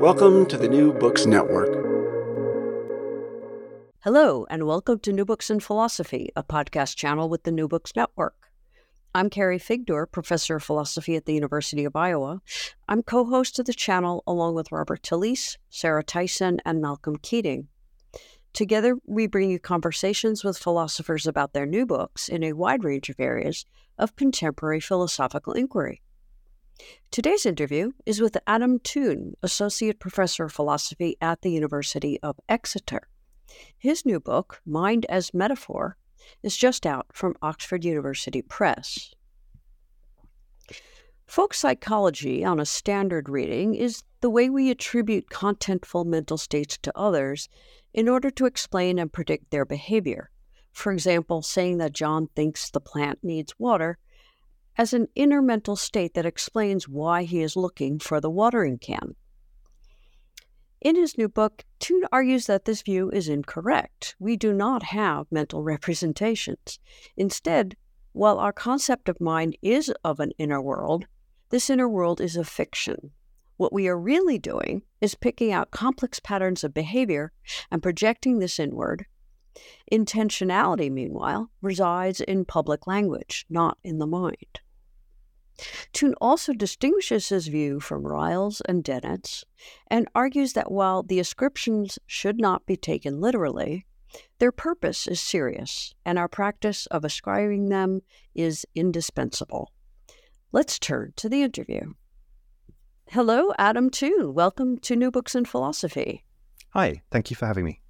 Welcome to the New Books Network. Hello, and welcome to New Books in Philosophy, a podcast channel with the New Books Network. I'm Carrie Figdor, professor of philosophy at the University of Iowa. I'm co host of the channel along with Robert Talisse, Sarah Tyson, and Malcolm Keating. Together, we bring you conversations with philosophers about their new books in a wide range of areas of contemporary philosophical inquiry. Today's interview is with Adam Toon, Associate Professor of Philosophy at the University of Exeter. His new book, Mind as Metaphor, is just out from Oxford University Press. Folk psychology on a standard reading is the way we attribute contentful mental states to others in order to explain and predict their behavior. For example, saying that John thinks the plant needs water as an inner mental state that explains why he is looking for the watering can. In his new book, Toon argues that this view is incorrect. We do not have mental representations. Instead, while our concept of mind is of an inner world, this inner world is a fiction. What we are really doing is picking out complex patterns of behavior and projecting this inward. Intentionality, meanwhile, resides in public language, not in the mind. Toon also distinguishes his view from Ryle's and Dennett's and argues that while the ascriptions should not be taken literally, their purpose is serious and our practice of ascribing them is indispensable. Let's turn to the interview. Hello, Adam Toon. Welcome to New Books in Philosophy. Hi, thank you for having me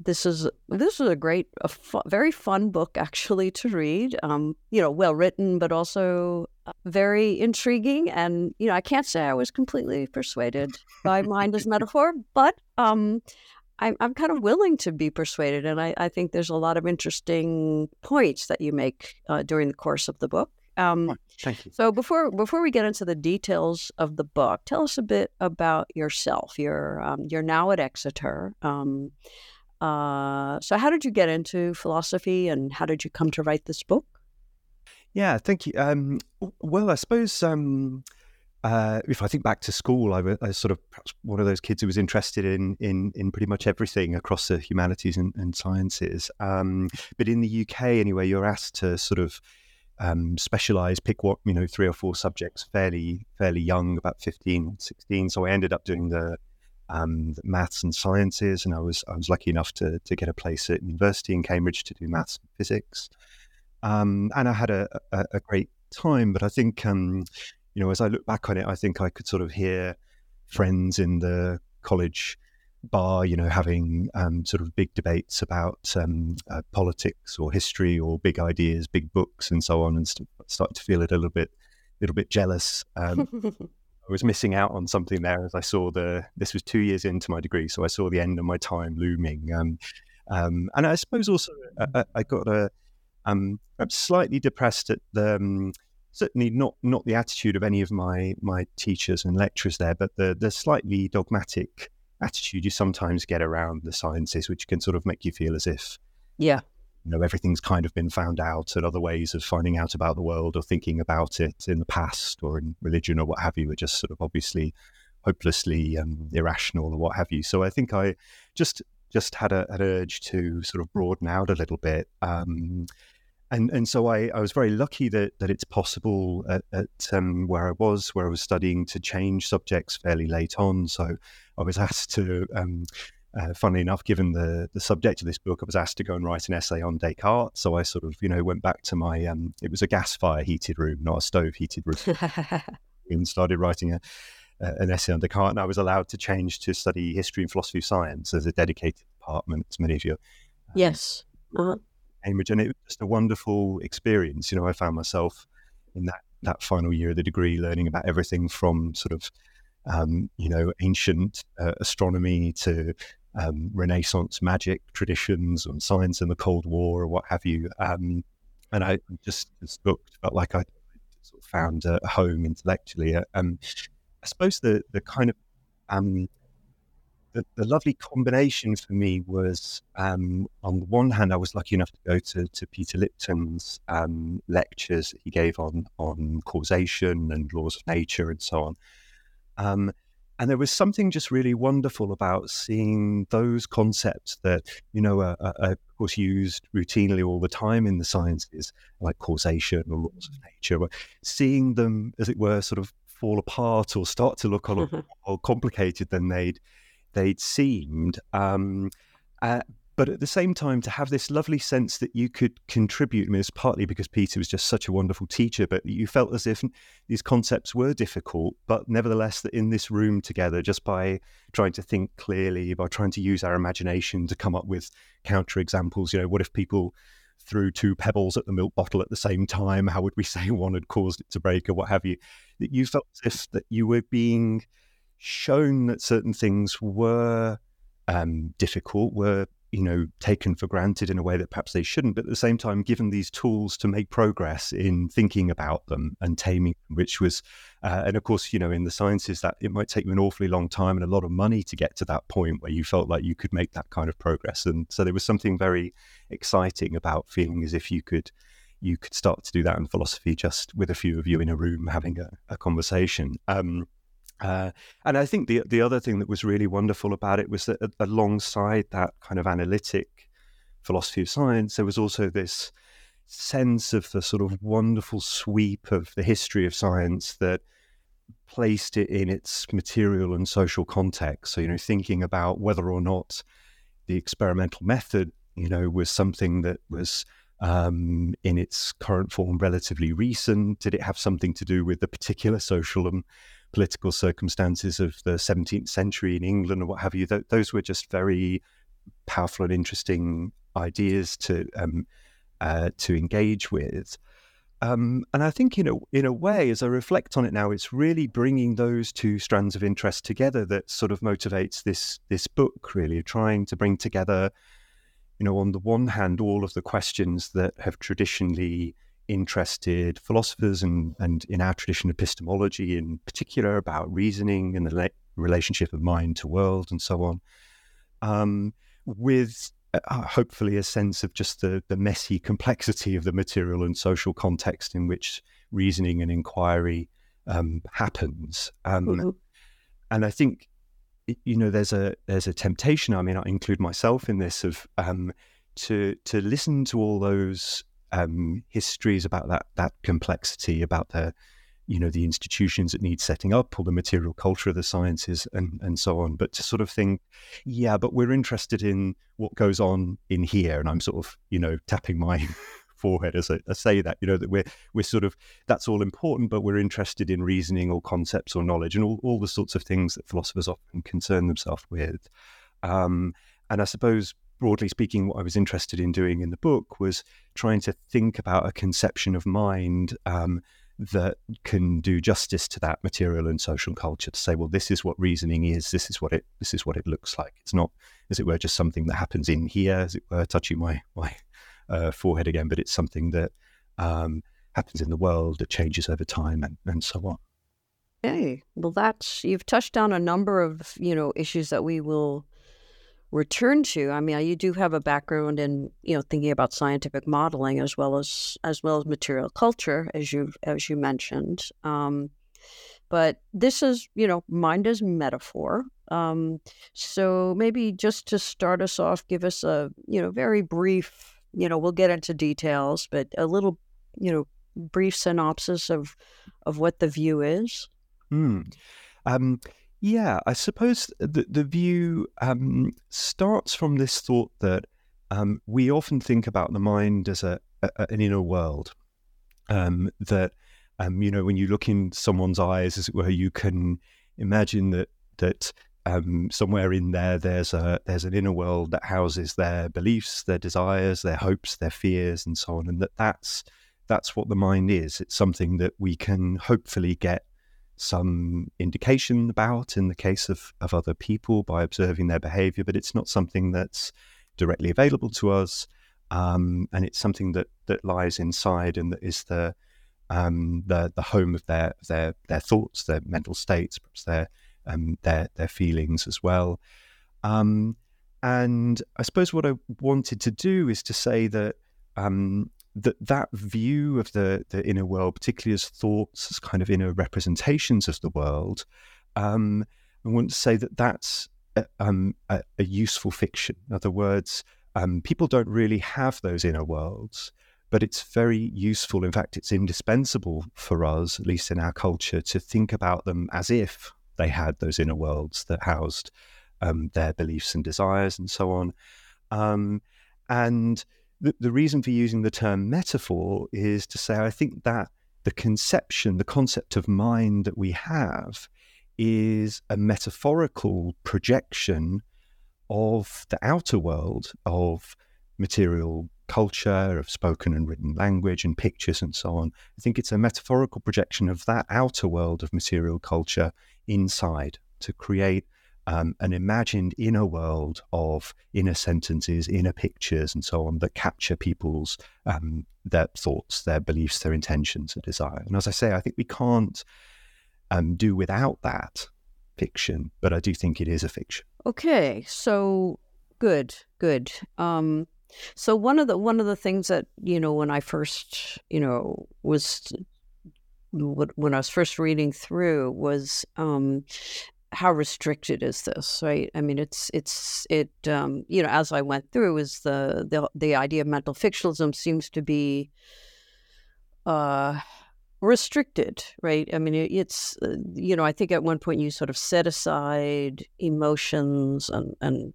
this is this is a great, a fu- very fun book actually to read. Um, you know, well written, but also uh, very intriguing. And you know, I can't say I was completely persuaded by mind as metaphor, but um, I'm I'm kind of willing to be persuaded, and I, I think there's a lot of interesting points that you make uh, during the course of the book. Um, Thank you. So before before we get into the details of the book, tell us a bit about yourself. You're um, you're now at Exeter. Um, uh, so, how did you get into philosophy and how did you come to write this book? Yeah, thank you. Um, well, I suppose um, uh, if I think back to school, I was, sort of perhaps one of those kids who was interested in in, in pretty much everything across the humanities and, and sciences. Um, but in the UK, anyway, you're asked to sort of um, specialize, pick what you know, three or four subjects fairly fairly young, about 15, 16. So I ended up doing the um, maths and sciences, and I was I was lucky enough to to get a place at university in Cambridge to do maths and physics, um, and I had a, a, a, great time. But I think um, you know, as I look back on it, I think I could sort of hear friends in the college bar, you know, having um, sort of big debates about um, uh, politics or history or big ideas, big books, and so on, and st- to feel it a little bit, little bit jealous. Um, I was missing out on something there as I saw the. This was two years into my degree, so I saw the end of my time looming. Um, um, and I suppose also I, uh, uh, I got a um, perhaps slightly depressed at the um, certainly not not the attitude of any of my my teachers and lecturers there, but the the slightly dogmatic attitude you sometimes get around the sciences, which can sort of make you feel as if yeah you know everything's kind of been found out and other ways of finding out about the world or thinking about it in the past or in religion or what have you are just sort of obviously hopelessly um, irrational or what have you so i think i just just had a, an urge to sort of broaden out a little bit um, and and so I, I was very lucky that that it's possible at, at um, where I was, where I was studying, to change subjects fairly late on. So I was asked to. Um, uh, funnily enough, given the the subject of this book, I was asked to go and write an essay on Descartes. So I sort of, you know, went back to my. Um, it was a gas fire heated room, not a stove heated room, and started writing a, uh, an essay on Descartes. And I was allowed to change to study history and philosophy of science as a dedicated department, as many of you. Um, yes. Uh-huh. Cambridge, and it was just a wonderful experience. You know, I found myself in that that final year of the degree learning about everything from sort of um, you know ancient uh, astronomy to um, Renaissance magic traditions and science in the Cold War or what have you. Um, and I just, just looked, felt like I sort of found a home intellectually. Uh, um, I suppose the the kind of um, the, the lovely combination for me was um, on the one hand, I was lucky enough to go to, to Peter Lipton's um, lectures that he gave on on causation and laws of nature and so on. And there was something just really wonderful about seeing those concepts that you know are, are, are, of course used routinely all the time in the sciences like causation or laws of nature but seeing them as it were sort of fall apart or start to look a lot more complicated than they'd they'd seemed. Um, uh, but at the same time, to have this lovely sense that you could contribute. I mean, it's partly because Peter was just such a wonderful teacher, but you felt as if these concepts were difficult, but nevertheless, that in this room together, just by trying to think clearly, by trying to use our imagination to come up with counter examples, you know, what if people threw two pebbles at the milk bottle at the same time? How would we say one had caused it to break, or what have you? That you felt as if that you were being shown that certain things were um, difficult, were you know taken for granted in a way that perhaps they shouldn't, but at the same time given these tools to make progress in thinking about them and taming them, which was, uh, and of course you know in the sciences that it might take you an awfully long time and a lot of money to get to that point where you felt like you could make that kind of progress, and so there was something very exciting about feeling as if you could you could start to do that in philosophy just with a few of you in a room having a, a conversation. Um, uh, and I think the the other thing that was really wonderful about it was that alongside that kind of analytic philosophy of science, there was also this sense of the sort of wonderful sweep of the history of science that placed it in its material and social context. So, you know, thinking about whether or not the experimental method, you know, was something that was um, in its current form relatively recent. Did it have something to do with the particular social and political circumstances of the 17th century in England or what have you. Th- those were just very powerful and interesting ideas to um, uh, to engage with. Um, and I think, in a in a way, as I reflect on it now, it's really bringing those two strands of interest together that sort of motivates this this book. Really, trying to bring together, you know, on the one hand, all of the questions that have traditionally interested philosophers and, and in our tradition, of epistemology in particular, about reasoning and the le- relationship of mind to world and so on, um, with uh, uh, hopefully a sense of just the, the messy complexity of the material and social context in which reasoning and inquiry um, happens. Um, mm-hmm. And I think you know there's a there's a temptation. I mean, I include myself in this of um, to to listen to all those um, histories about that that complexity, about the you know the institutions that need setting up, or the material culture of the sciences, and and so on. But to sort of think, yeah, but we're interested in what goes on in here, and I'm sort of you know tapping my forehead as I, I, say that, you know, that we're we're sort of that's all important, but we're interested in reasoning or concepts or knowledge and all, all the sorts of things that philosophers often concern themselves with. Um, and I suppose broadly speaking, what I was interested in doing in the book was trying to think about a conception of mind um, that can do justice to that material and social culture. To say, well, this is what reasoning is. This is what it. This is what it looks like. It's not, as it were, just something that happens in here, as it were, touching my my uh, forehead again. But it's something that um, happens in the world that changes over time and, and so on. Hey, well, that's you've touched on a number of you know issues that we will return to. I mean, you do have a background in you know thinking about scientific modeling as well as as well as material culture, as you as you mentioned. Um, but this is you know mind as metaphor. Um, so maybe just to start us off, give us a you know very brief you know, we'll get into details, but a little, you know, brief synopsis of of what the view is. Hmm. Um, yeah, I suppose the the view um, starts from this thought that um, we often think about the mind as a, a an inner world. Um, that um, you know, when you look in someone's eyes, as it were, you can imagine that that um, somewhere in there there's a there's an inner world that houses their beliefs, their desires, their hopes, their fears, and so on, and that that's that's what the mind is. It's something that we can hopefully get some indication about in the case of, of other people by observing their behavior, but it's not something that's directly available to us. Um, and it's something that, that lies inside and that is the um, the the home of their their their thoughts, their mental states, perhaps their um, their their feelings as well. Um, and I suppose what I wanted to do is to say that um, that that view of the the inner world, particularly as thoughts, as kind of inner representations of the world, um, I want to say that that's a, um, a, a useful fiction. In other words, um, people don't really have those inner worlds, but it's very useful. In fact, it's indispensable for us, at least in our culture, to think about them as if they had those inner worlds that housed um, their beliefs and desires and so on. Um, and the, the reason for using the term metaphor is to say I think that the conception, the concept of mind that we have is a metaphorical projection of the outer world of material culture, of spoken and written language and pictures and so on. I think it's a metaphorical projection of that outer world of material culture inside to create um, an imagined inner world of inner sentences, inner pictures, and so on that capture people's um, their thoughts, their beliefs, their intentions, and desire. And as I say, I think we can't um, do without that fiction, but I do think it is a fiction. Okay, so good, good. Um, so one of the one of the things that you know when I first you know was when I was first reading through was um, how restricted is this right? I mean it's it's it um you know as i went through is the the the idea of mental fictionalism seems to be uh restricted right? I mean it, it's uh, you know i think at one point you sort of set aside emotions and and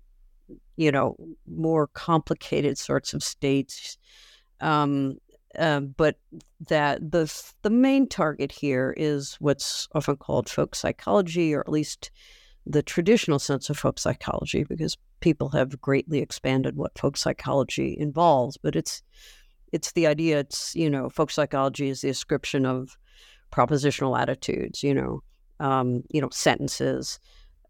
you know more complicated sorts of states um uh, but that the the main target here is what's often called folk psychology, or at least the traditional sense of folk psychology, because people have greatly expanded what folk psychology involves. But it's it's the idea. It's you know, folk psychology is the ascription of propositional attitudes. You know, um, you know, sentences,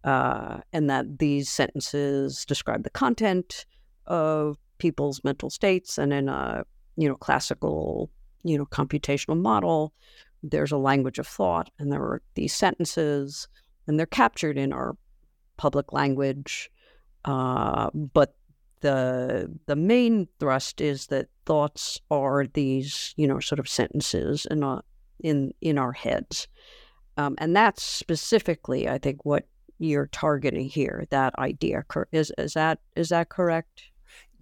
uh, and that these sentences describe the content of people's mental states, and in a you know, classical, you know, computational model, there's a language of thought and there are these sentences and they're captured in our public language. Uh, but the the main thrust is that thoughts are these, you know, sort of sentences in a, in in our heads. Um, and that's specifically, I think, what you're targeting here. That idea is is that is that correct?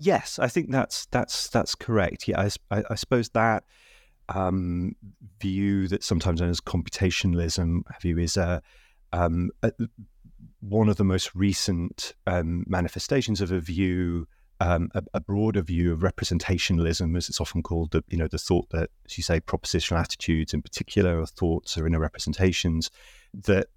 Yes, I think that's that's that's correct. Yeah, I, I, suppose that um, view that sometimes known as computationalism view is a, um, a, one of the most recent um, manifestations of a view, um, a, a, broader view of representationalism, as it's often called. The you know the thought that, as you say, propositional attitudes in particular, or thoughts or inner representations that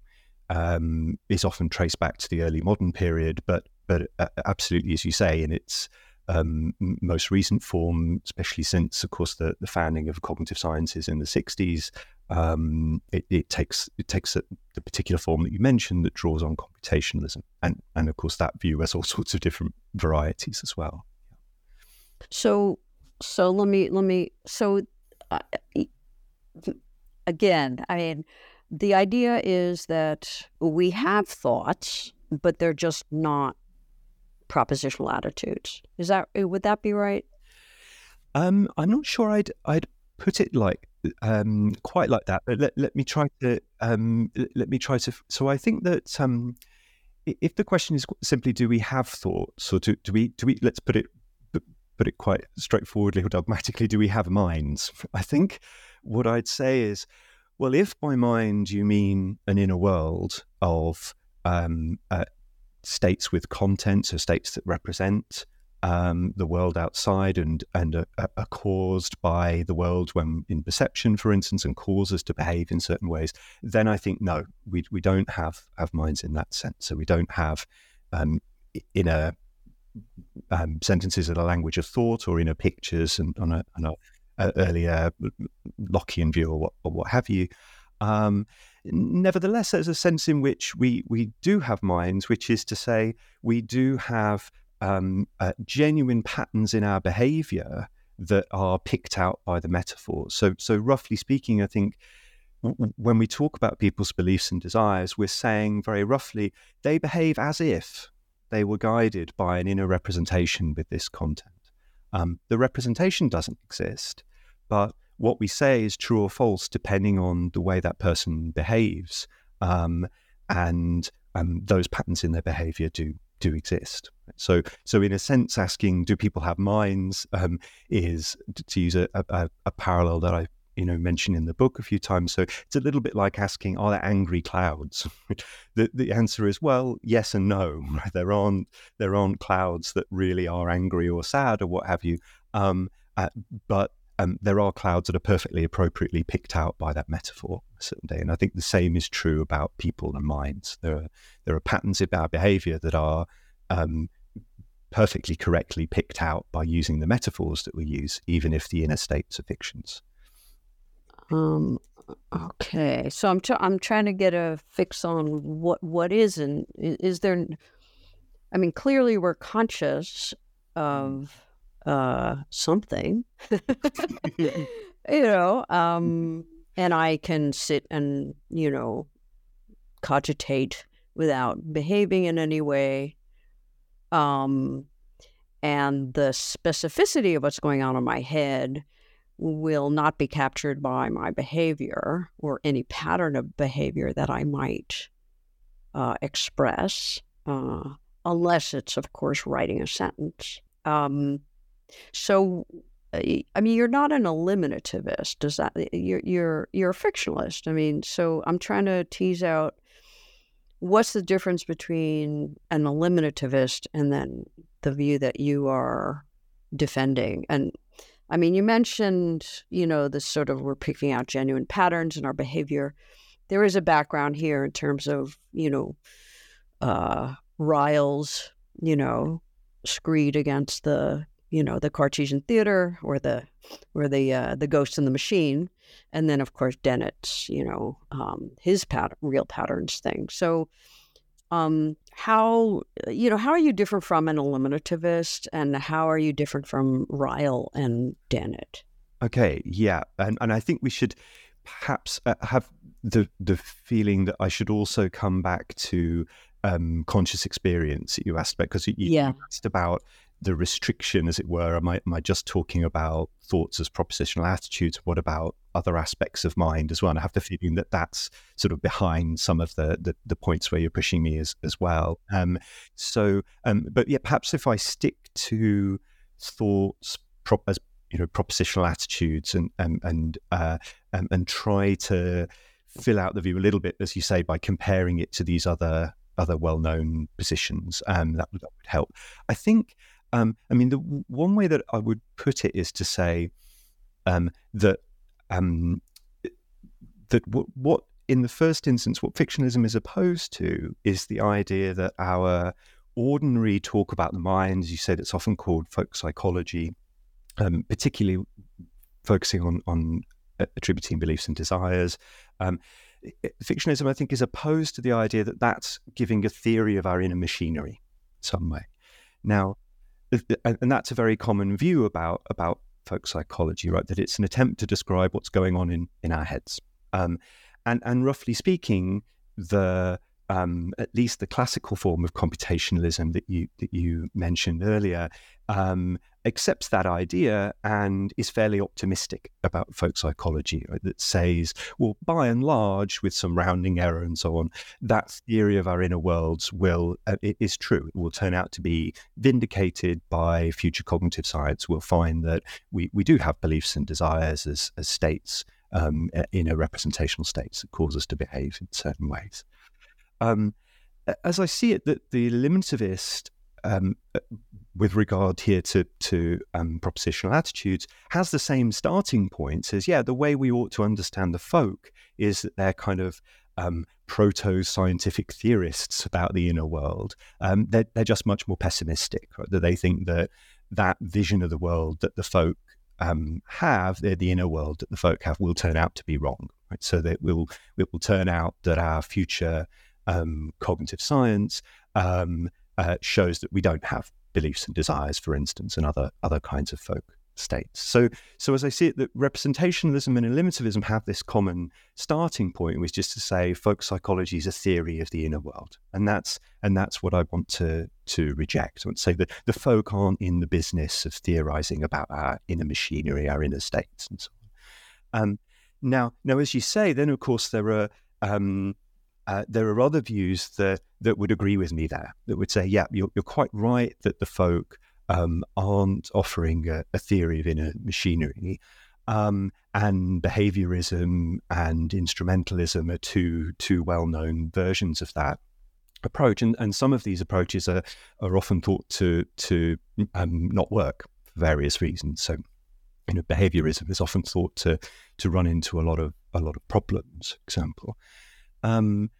um, is often traced back to the early modern period, but but uh, absolutely, as you say, in its um, most recent form, especially since, of course, the, the founding of cognitive sciences in the 60s, um, it, it, takes it takes a, the particular form that you mentioned that draws on computationalism, and and of course that view has all sorts of different varieties as well. So, so let me let me so uh, again, I mean, the idea is that we have thoughts, but they're just not propositional attitudes. Is that uh, would that be right? Um, I'm not sure I'd I'd put it like um, quite like that, but let, let me try to um, let me try to. So I think that um, if the question is simply, do we have thoughts, or do, do we do we? Let's put it put it quite straightforwardly or dogmatically, do we have minds? I think what I'd say is, well, if by mind you mean an inner world of um, uh, states with content, so states that represent um, the world outside and and are, are, caused by the world when in perception, for instance, and cause us to behave in certain ways, then I think no, we we don't have have minds in that sense. So we don't have um, inner um, sentences in a language of thought or inner pictures and on a, on a, a earlier Lockean view or what, or what have you. Um, nevertheless, there's a sense in which we we do have minds, which is to say, we do have um, uh, genuine patterns in our behaviour that are picked out by the metaphors. So, so roughly speaking, I think when we talk about people's beliefs and desires, we're saying very roughly they behave as if they were guided by an inner representation with this content. Um, the representation doesn't exist, but what we say is true or false depending on the way that person behaves. Um, and um, those patterns in their behavior do do exist. So, so in a sense, asking do people have minds um, is to use a, a, a, parallel that I you know mentioned in the book a few times. So it's a little bit like asking, are there angry clouds? the the answer is well, yes and no. Right? There aren't there aren't clouds that really are angry or sad or what have you. Um, uh, but there are clouds that are perfectly appropriately picked out by that metaphor a certain day. And I think the same is true about people and minds. There are there are patterns in our behavior that are um, perfectly correctly picked out by using the metaphors that we use, even if the inner states are fictions. Um. Okay, so I'm i I'm trying to get a fix on what what is and is there. I mean, clearly we're conscious of uh, something, you know, um, and I can sit and, you know, cogitate without behaving in any way. Um, and the specificity of what's going on in my head will not be captured by my behavior or any pattern of behavior that I might uh, express, uh, unless it's, of course, writing a sentence. Um, so, uh, I mean, you're not an eliminativist. Does that you're you're you're a fictionalist? I mean, so I'm trying to tease out what's the difference between an eliminativist and then the view that you are defending. And I mean, you mentioned, you know, this sort of we're picking out genuine patterns in our behavior. There is a background here in terms of, you know, uh, Ryle's, you know, screed against the you know the Cartesian theater or the or the uh, the Ghost in the Machine, and then of course Dennett's you know um, his pattern, real patterns thing. So, um, how you know how are you different from an eliminativist, and how are you different from Ryle and Dennett? Okay, yeah, and and I think we should perhaps uh, have the the feeling that I should also come back to um, conscious experience that you asked about because you, yeah. you asked about the restriction, as it were? Am I, am I just talking about thoughts as propositional attitudes? What about other aspects of mind as well? And I have the feeling that that's sort of behind some of the the, the points where you're pushing me as as well. Um, so, um, but yeah, perhaps if I stick to thoughts prop, as you know propositional attitudes and and and uh, and, and try to fill out the view a little bit, as you say, by comparing it to these other other well-known positions, um, that, that would help. I think um, I mean, the one way that I would put it is to say um, that um, that w- what in the first instance, what fictionalism is opposed to is the idea that our ordinary talk about the mind, as you said, it's often called folk psychology, um, particularly focusing on on attributing beliefs and desires. Um, fictionalism, I think, is opposed to the idea that that's giving a theory of our inner machinery some way. Now, and that's a very common view about about folk psychology, right? That it's an attempt to describe what's going on in in our heads. Um, and and roughly speaking, the um, at least the classical form of computationalism that you that you mentioned earlier, um, accepts that idea and is fairly optimistic about folk psychology. Right? That says, well, by and large, with some rounding error and so on, that theory of our inner worlds will uh, is true. It will turn out to be vindicated by future cognitive science. We'll find that we we do have beliefs and desires as as states. Um, in a representational states that cause us to behave in certain ways. Um, as I see it, that the eliminativist um, with regard here to to um, propositional attitudes has the same starting point. Says, yeah, the way we ought to understand the folk is that they're kind of um, proto scientific theorists about the inner world. Um, they're, they're, just much more pessimistic. Right? That they think that that vision of the world that the folk um, have, the inner world that the folk have, will turn out to be wrong. Right? So that will it will turn out that our future um, cognitive science um, uh, shows that we don't have beliefs and desires, for instance, and other other kinds of folk states. So, so as I see it, that representationalism and eliminativism have this common starting point, which is to say, folk psychology is a theory of the inner world, and that's and that's what I want to to reject. I want to say that the folk aren't in the business of theorizing about our inner machinery, our inner states, and so on. Um, now, now, as you say, then of course there are um, uh, there are other views that that would agree with me there. That would say, yeah, you're, you're quite right that the folk um, aren't offering a, a, theory of inner machinery, um, and behaviorism and instrumentalism are two two well known versions of that approach. And and some of these approaches are are often thought to to um, not work for various reasons. So, you know, behaviorism is often thought to to run into a lot of a lot of problems. Example. Um,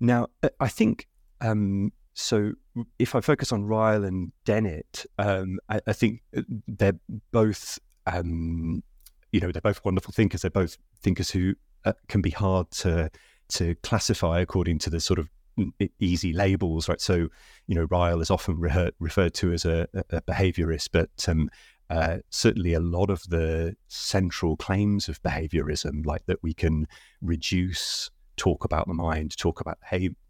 now, uh, I think um, so. If I focus on Ryle and Dennett, um, I, I, think uh, they're both, um, you know, they're both wonderful thinkers. They're both thinkers who uh, can be hard to to classify according to the sort of easy labels, right? So, you know, Ryle is often re- referred to as a, a behaviorist, but um, uh, certainly a lot of the central claims of behaviorism, like that we can reduce talk about the mind, talk about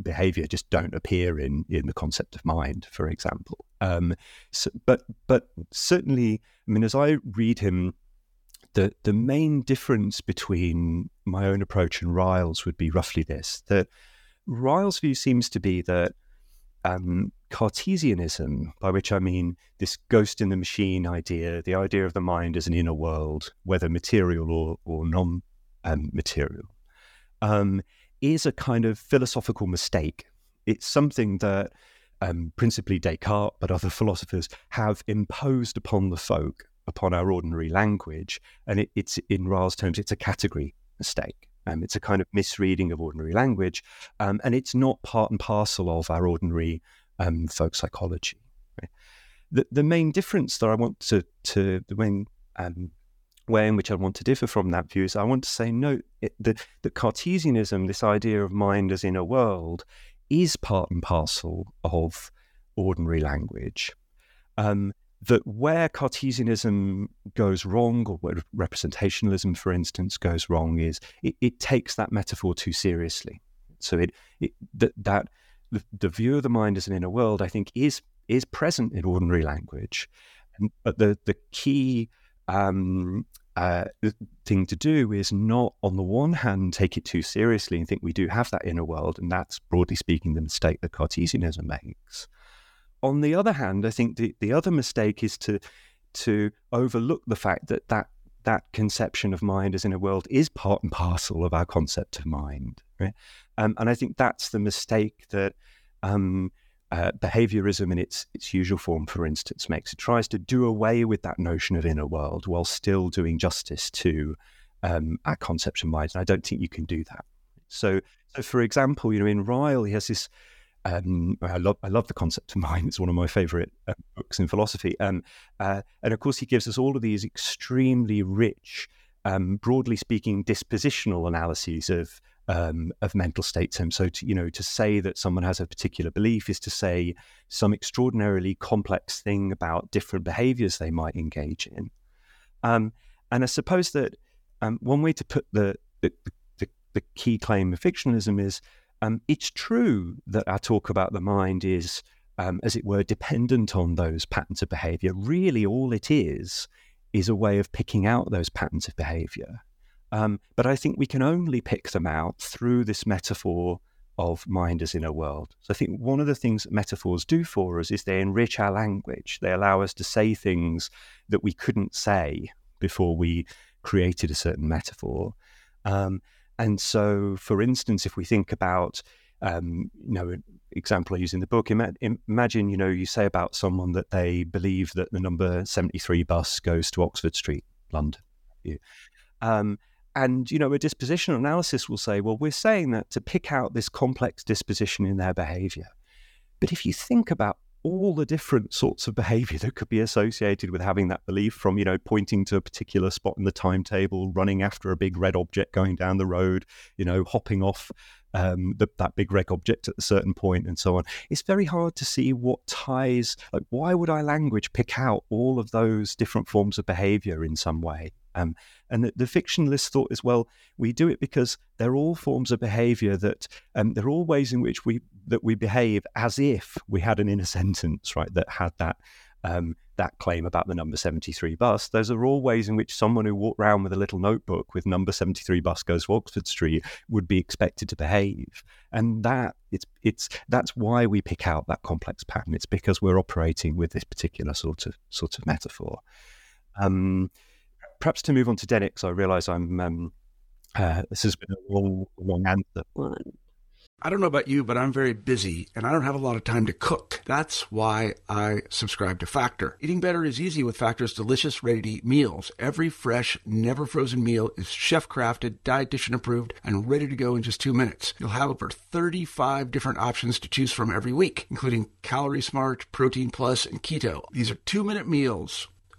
behavior, just don't appear in in the concept of mind, for example. Um, so, but but certainly, I mean, as I read him, the the main difference between my own approach and Ryle's would be roughly this: that Ryle's view seems to be that um, Cartesianism, by which I mean this ghost in the machine idea, the idea of the mind as an inner world, whether material or, or non um, material, um, is a kind of philosophical mistake. It's something that um, principally Descartes, but other philosophers have imposed upon the folk, upon our ordinary language. And it, it's, in Ryle's terms, it's a category mistake. Um, it's a kind of misreading of ordinary language. Um, and it's not part and parcel of our ordinary um, folk psychology. Right? The, the main difference that I want to, to the main um, way in which I want to differ from that view is I want to say no, it, the, the Cartesianism, this idea of mind as inner world, is part and parcel of ordinary language. Um, that where Cartesianism goes wrong, or where representationalism, for instance, goes wrong, is it, it takes that metaphor too seriously. So it, it that, that the, the, view of the mind as an inner world, I think, is is present in ordinary language, but the the key um, uh, thing to do is not, on the one hand, take it too seriously and think we do have that inner world, and that's broadly speaking the mistake that Cartesianism makes. On the other hand, I think the, the other mistake is to to overlook the fact that that that conception of mind as inner world is part and parcel of our concept of mind, right? Um, and I think that's the mistake that um, uh, behaviorism in its its usual form, for instance, makes. It tries to do away with that notion of inner world while still doing justice to um, our concept of mind. And I don't think you can do that. So, so for example, you know, in Ryle, he has this. Um, I love I love the concept of mind. It's one of my favorite uh, books in philosophy. Um, uh, and of course, he gives us all of these extremely rich, um, broadly speaking, dispositional analyses of um, of mental states. And so, to, you know, to say that someone has a particular belief is to say some extraordinarily complex thing about different behaviors they might engage in. Um, and I suppose that um, one way to put the, the, the, the key claim of fictionalism is Um, it's true that our talk about the mind is, um, as it were, dependent on those patterns of behavior. Really, all it is is a way of picking out those patterns of behavior. Um, but I think we can only pick them out through this metaphor of mind as inner world. So I think one of the things that metaphors do for us is they enrich our language. They allow us to say things that we couldn't say before we created a certain metaphor. Um, and so, for instance, if we think about, um, you know, an example I use in the book, ima- imagine, you know, you say about someone that they believe that the number 73 bus goes to Oxford Street, London. Um, and, you know, a dispositional analysis will say, well, we're saying that to pick out this complex disposition in their behavior. But if you think about all the different sorts of behavior that could be associated with having that belief from, you know, pointing to a particular spot in the timetable, running after a big red object going down the road, you know, hopping off um, the, that big red object at a certain point and so on. It's very hard to see what ties, like, why would our language pick out all of those different forms of behavior in some way? Um, and the, the, fictionalist thought as well, we do it because they're all forms of behavior that um, they're all ways in which we that we behave as if we had an inner sentence, right? That had that um, that claim about the number 73 bus. Those are all ways in which someone who walked around with a little notebook with number 73 bus goes to Oxford Street would be expected to behave. And that it's it's that's why we pick out that complex pattern. It's because we're operating with this particular sort of sort of metaphor. Um, perhaps to move on to Dennett's, I realise I'm. Um, uh, this has been a long, long answer. One. I don't know about you, but I'm very busy and I don't have a lot of time to cook. That's why I subscribe to Factor. Eating better is easy with Factor's delicious, ready to eat meals. Every fresh, never frozen meal is chef crafted, dietitian approved, and ready to go in just two minutes. You'll have over 35 different options to choose from every week, including Calorie Smart, Protein Plus, and Keto. These are two minute meals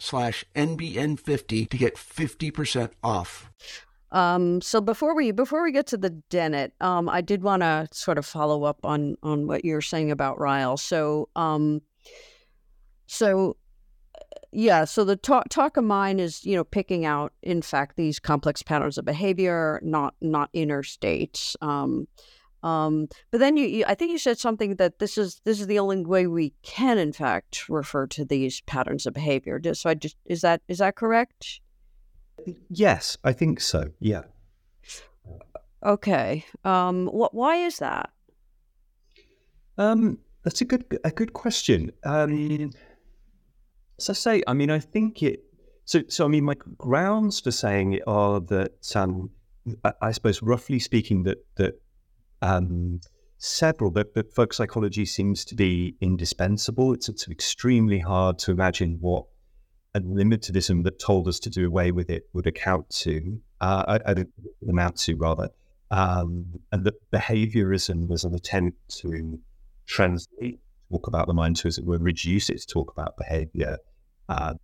slash NBN50 to get 50% off. Um, so before we before we get to the Dennett, um, I did want to sort of follow up on on what you were saying about Ryle. So um, so yeah, so the talk talk of mine is you know picking out in fact these complex patterns of behavior, not not inner states. Um, um, but then you, you, I think you said something that this is this is the only way we can, in fact, refer to these patterns of behavior. So I just is that is that correct? Yes, I think so. Yeah. Okay. Um, what? Why is that? Um, that's a good a good question. Um, as I say, I mean, I think it. So, so I mean, my grounds for saying it are that, um, I, I suppose, roughly speaking, that that um, several, but, but folk psychology seems to be indispensable. It's, it's extremely hard to imagine what a eliminativism that told us to do away with it would account to, uh, amount to rather, um, and that behaviorism was an attempt to translate, talk about the mind to, as it were, reduce it to talk about behavior, uh,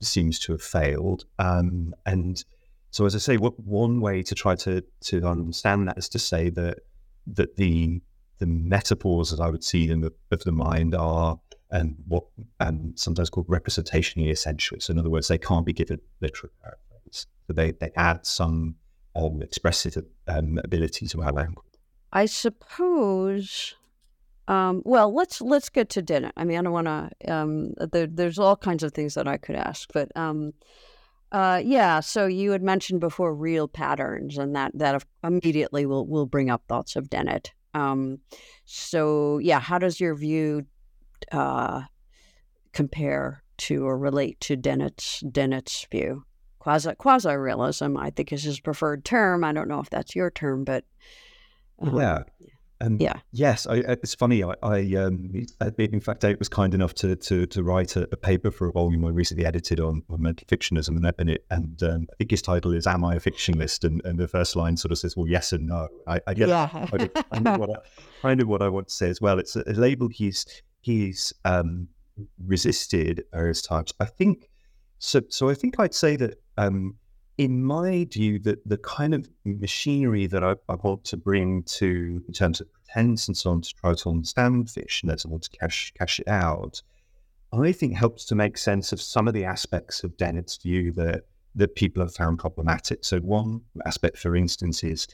seems to have failed. Um, and so, as I say, what one way to try to to understand that is to say that that the the metaphors, as I would see them, of, of the mind are and what and sometimes called representationally essential. So in other words, they can't be given literal characters. So they, they add some um, expressive um, ability to our language. I suppose. Um, well, let's let's get to Dennett. I mean, I don't want to. Um, there, there's all kinds of things that I could ask, but um, uh, yeah. So you had mentioned before real patterns, and that that immediately will will bring up thoughts of Dennett. Um, so yeah, how does your view uh, compare to or relate to Dennett's Dennett's view? Quasi quasi realism, I think, is his preferred term. I don't know if that's your term, but um, yeah. Um, yeah. Yes, I, it's funny. I, I um, in fact, I was kind enough to to, to write a, a, paper for a volume I recently edited on, on mental fictionalism, and, it, and um, I think his title is "Am I a Fictionalist?" And, and the first line sort of says, "Well, yes and no." I, I guess yeah. I, know what I, I know what I want to say as well. It's a, a label he's he's um, resisted various times. I think so. So I think I'd say that um, in my view, that the kind of machinery that I, I, want to bring to, in terms of pretense and so on, to try to understand fish and want to cash cash it out, I think helps to make sense of some of the aspects of Dennett's view that that people have found problematic. So one aspect, for instance, is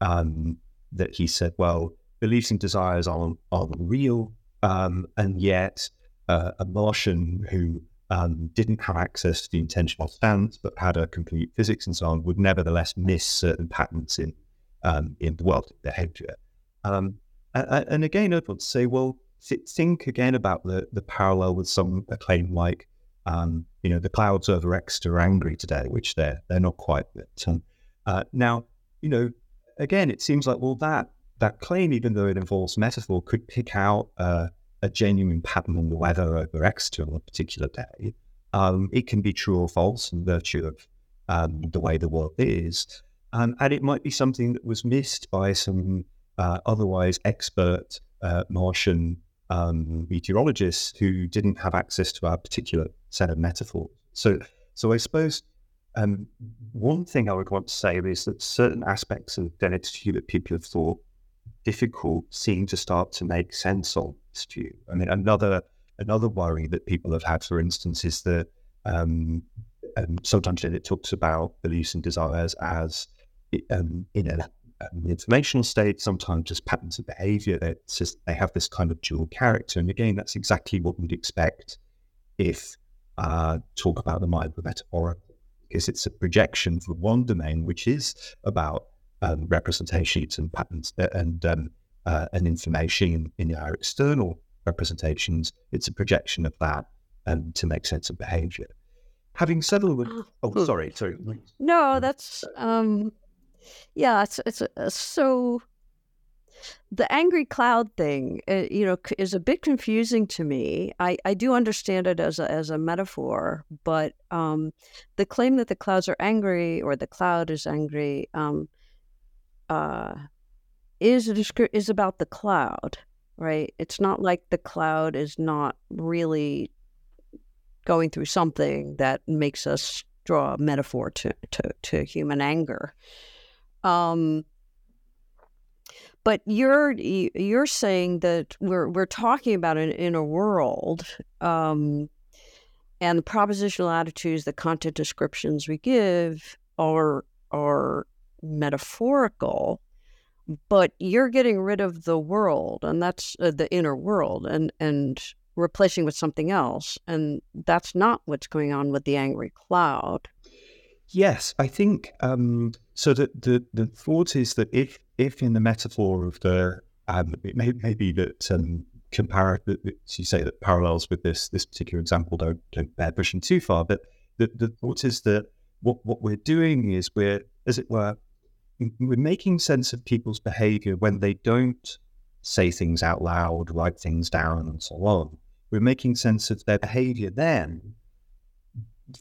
um, that he said, well, beliefs and desires are are real, um, and yet uh, a Martian who um, didn't have access to the intentional stance, but had a complete physics and so on, would nevertheless miss certain patterns in um, in the world behavior. Um, and, and, again, I'd want to say, well, think again about the the parallel with some a claim like, um, you know, the clouds over Exeter are angry today, which they're they're not quite. But um, uh, now, you know, again, it seems like well that that claim, even though it involves metaphor, could pick out. Uh, a genuine pattern in the weather over Exeter on a particular day, um, it can be true or false in virtue of um, the way the world is. Um, and it might be something that was missed by some uh, otherwise expert uh, Martian um, meteorologists who didn't have access to our particular set of metaphors. So, so I suppose um, one thing I would want to say is that certain aspects of view that people have thought difficult seem to start to make sense of you. I mean, another another worry that people have had, for instance, is that um, um, sometimes it talks about beliefs and desires as um, in an informational state, sometimes just patterns of behavior just, they have this kind of dual character. And again, that's exactly what we'd expect if uh, talk about the mind were metaphorical, because it's a projection for one domain, which is about um, representations and patterns uh, and um, uh, and information in our external representations. It's a projection of that um, to make sense of behavior. Having said all that, oh, hmm. sorry, sorry. No, that's um, yeah, it's it's uh, so the angry cloud thing, uh, you know, is a bit confusing to me. I, I do understand it as a, as a metaphor, but um, the claim that the clouds are angry or the cloud is angry um, uh, is is about the cloud, right? It's not like the cloud is not really going through something that makes us draw a metaphor to to, to human anger. Um, but you're you're saying that we're we're talking about an inner world, um, and the propositional attitudes, the content descriptions we give are are metaphorical but you're getting rid of the world and that's uh, the inner world and and replacing with something else and that's not what's going on with the angry cloud. Yes i think um, so the, the the thought is that if if in the metaphor of the um, it may, may be that um, compare you say that parallels with this this particular example don't don't bear pushing too far but the, the thought is that what what we're doing is we're as it were we're making sense of people's behavior when they don't say things out loud, write things down, and so on. We're making sense of their behavior then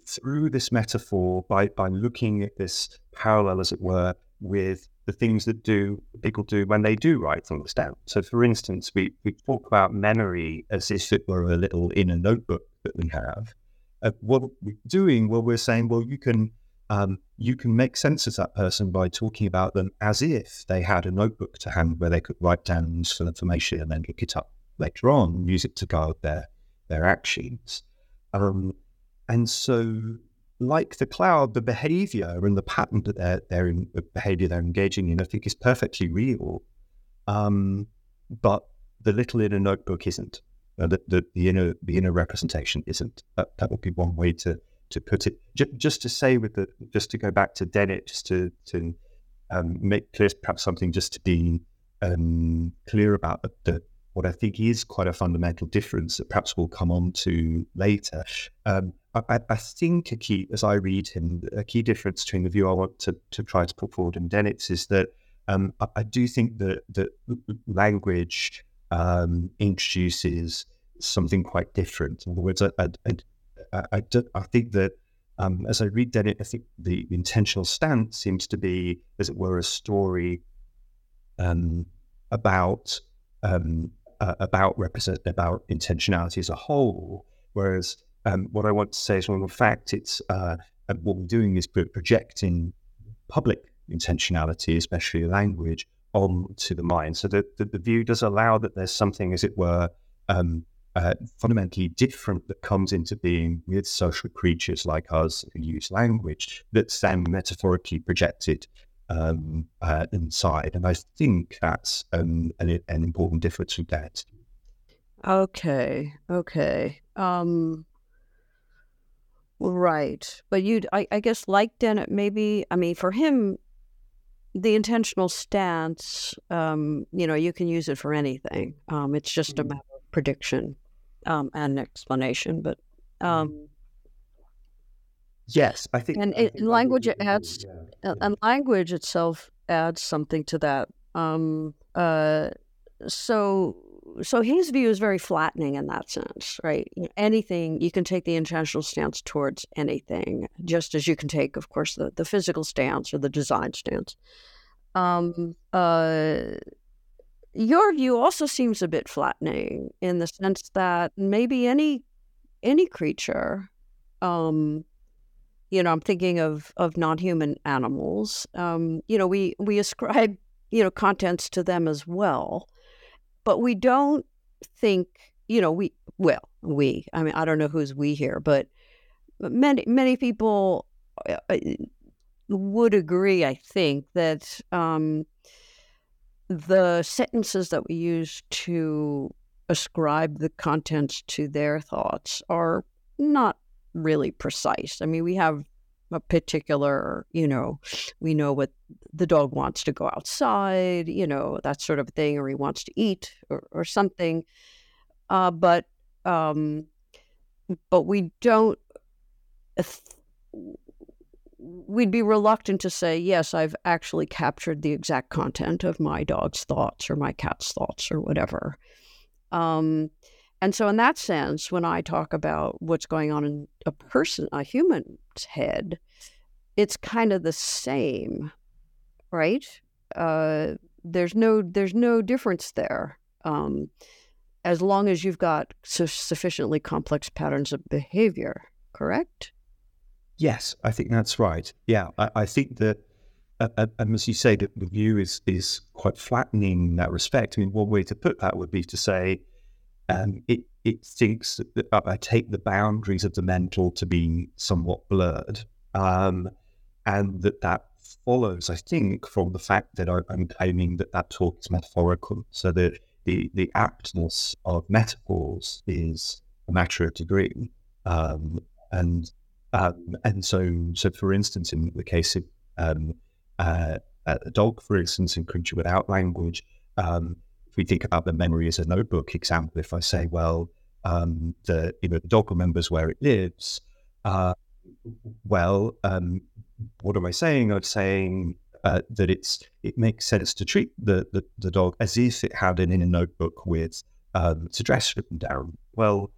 through this metaphor by, by looking at this parallel, as it were, with the things that do people do when they do write things down. So, for instance, we, we talk about memory as if it were a little inner notebook that we have. Uh, what we're doing, well, we're saying, well, you can um, you can make sense of that person by talking about them as if they had a notebook to hand where they could write down useful information and then look it up later on and use it to guide their their actions. Um, and so, like the cloud, the behavior and the pattern that they're, they're in, the behavior they're engaging in, I think is perfectly real. Um, but the little inner notebook isn't. Uh, the, the, the, inner the inner representation isn't. That, that would be one way to to put it. J- just to say with the, just to go back to Dennett, just to to um, make clear perhaps something just to be um, clear about the, the, what I think is quite a fundamental difference that perhaps we'll come on to later. Um, I, I, think a key, as I read him, a key difference between the view I want to, to try to put forward in Dennett's is that um, I, I, do think that that language um, introduces something quite different. In other words, I, I, I, I think that um, as I read that, I think the intentional stance seems to be, as it were, a story um, about um, uh, about represent about intentionality as a whole. Whereas um, what I want to say is, well, in fact, it's uh, what we're doing is projecting public intentionality, especially language, onto the mind. So that the, the, view does allow that there's something, as it were, um, uh, fundamentally different that comes into being with social creatures like us who use language that's then metaphorically projected um, uh, inside. And I think that's um, an, an, important difference with that. Okay. Okay. Um, right. But you, I, I guess, like Dennett, maybe, I mean, for him, the intentional stance, um, you know, you can use it for anything. Um, it's just a mm. matter of prediction um, and explanation. But um, yes, I think, and I think language adds, yeah. and language itself adds something to that. Um, uh, so, so his view is very flattening in that sense, right? Anything you can take the intentional stance towards anything, just as you can take, of course, the the physical stance or the design stance. Um, uh, your view also seems a bit flattening in the sense that maybe any any creature um, you know i'm thinking of of non-human animals um, you know we we ascribe you know contents to them as well but we don't think you know we well we i mean i don't know who's we here but many many people uh, uh, would agree i think that um, the sentences that we use to ascribe the contents to their thoughts are not really precise. I mean, we have a particular, you know, we know what the dog wants to go outside, you know, that sort of thing, or he wants to eat or, or something. Uh, but um, but we don't we'd be reluctant to say, yes, I've actually captured the exact content of my dog's thoughts or my cat's thoughts or whatever. Um, and so, in that sense, when I talk about what's going on in a person, a human's head, it's kind of the same, right? Uh, there's no there's no difference there. Um, as long as you've got su- sufficiently complex patterns of behavior, correct? Yes, I think that's right. Yeah, I, I think that, uh, and as you say, that the view is is quite flattening in that respect. I mean, one way to put that would be to say, um, it it thinks that I take the boundaries of the mental to be somewhat blurred, um, and that that follows, I think, from the fact that I, am claiming that that talk is metaphorical. So that the the aptness of metaphors is a matter of degree, um, and um, and so, so for instance, in the case of um, uh, a dog, for instance, in Creature Without Language, um, if we think about the memory as a notebook example, if I say, well, um, the you know the dog remembers where it lives, uh, well, um, what am I saying? I'm saying uh, that it's it makes sense to treat the, the, the dog as if it had it in a notebook with um, its address written down. Well,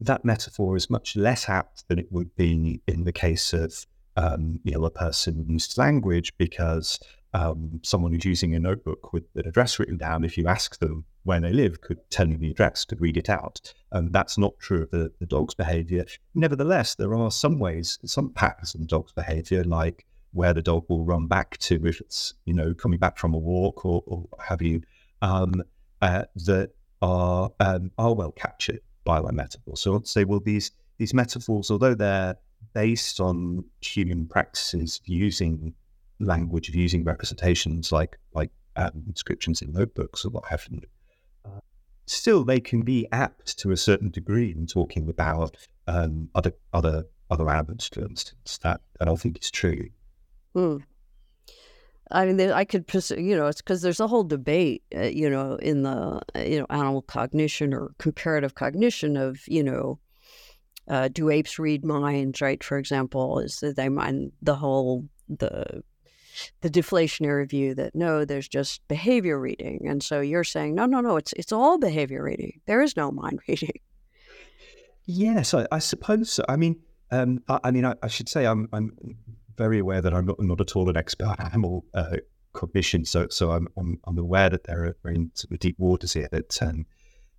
that metaphor is much less apt than it would be in the case of um, you know a person used language because um, someone who's using a notebook with an address written down, if you ask them where they live, could tell you the address, could read it out. That's not true of the, the dog's behavior. Nevertheless, there are some ways, some patterns in the dog's behavior, like where the dog will run back to if it's, you know, coming back from a walk or, or have you, um, uh, that are, um, are well captured by my. So I'd say, well, these these metaphors, although they're based on human practices using language, of using representations like like um, inscriptions in notebooks or what have you, uh, still they can be apt to a certain degree in talking about um, other other other animals, for instance. That that I think is true. Hmm. I mean, I could, you know, it's because there's a whole debate, uh, you know, in the, uh, you know, animal cognition or comparative cognition of, you know, uh, do apes read minds, right? For example, is that they mind the whole, the, the deflationary view that no, there's just behavior reading, and so you're saying no, no, no, it's it's all behavior reading. There is no mind reading. Yes, I, I suppose. So. I mean, um, I, I, mean, I, I, should say I'm I'm very aware that I'm not, not at all an expert on animal uh, cognition. So so I'm, I'm, I'm aware that there are very sort of deep waters here that um,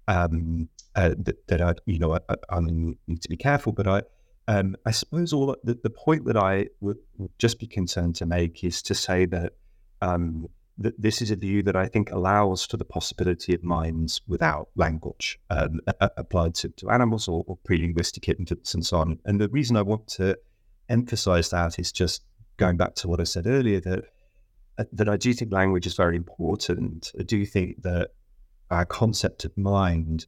um, uh, that, that I you know I, I, need to be careful. But I um, I suppose all the, the point that I would, would, just be concerned to make is to say that um, that this is a view that I think allows for the possibility of minds without language um, applied to, to animals or, or pre-linguistic infants and so on. And the reason I want to emphasize that is just going back to what I said earlier that uh, that I do think language is very important. I do think that our concept of mind,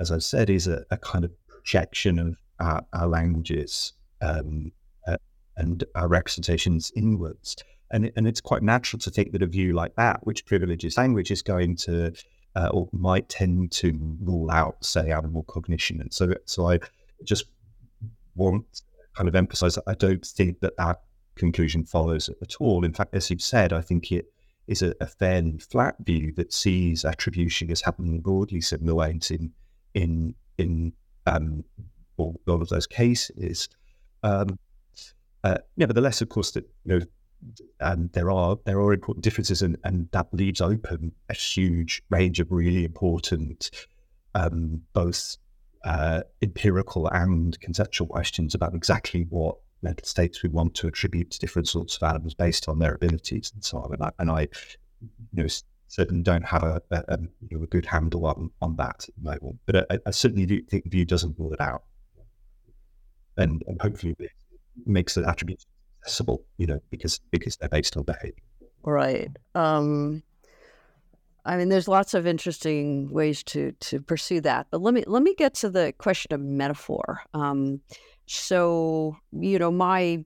as I've said, is a, a kind of projection of our, our languages um, uh, and our representations inwards. And, and it's quite natural to think that a view like that, which privileges language, is going to uh, or might tend to rule out, say, animal cognition. And so, so I just want kind of emphasize that I don't think that that conclusion follows at all. In fact, as you've said, I think it is a, a fairly flat view that sees attribution as happening broadly similar ways in in in um, all, all of those cases. Um, uh, nevertheless, of course, that you know, and there are there are important differences, and, and that leaves open a huge range of really important um, both uh, empirical and conceptual questions about exactly what mental states we want to attribute to different sorts of animals based on their abilities and so on. And I, and I you know, certainly don't have a, a, you know, a good handle on, on that at the moment. But I, I certainly do think the view doesn't rule it out. And, and hopefully it makes the attributes accessible, you know, because because they're based on behavior. Right. Um, I mean, there's lots of interesting ways to to pursue that, but let me let me get to the question of metaphor. Um, so, you know, my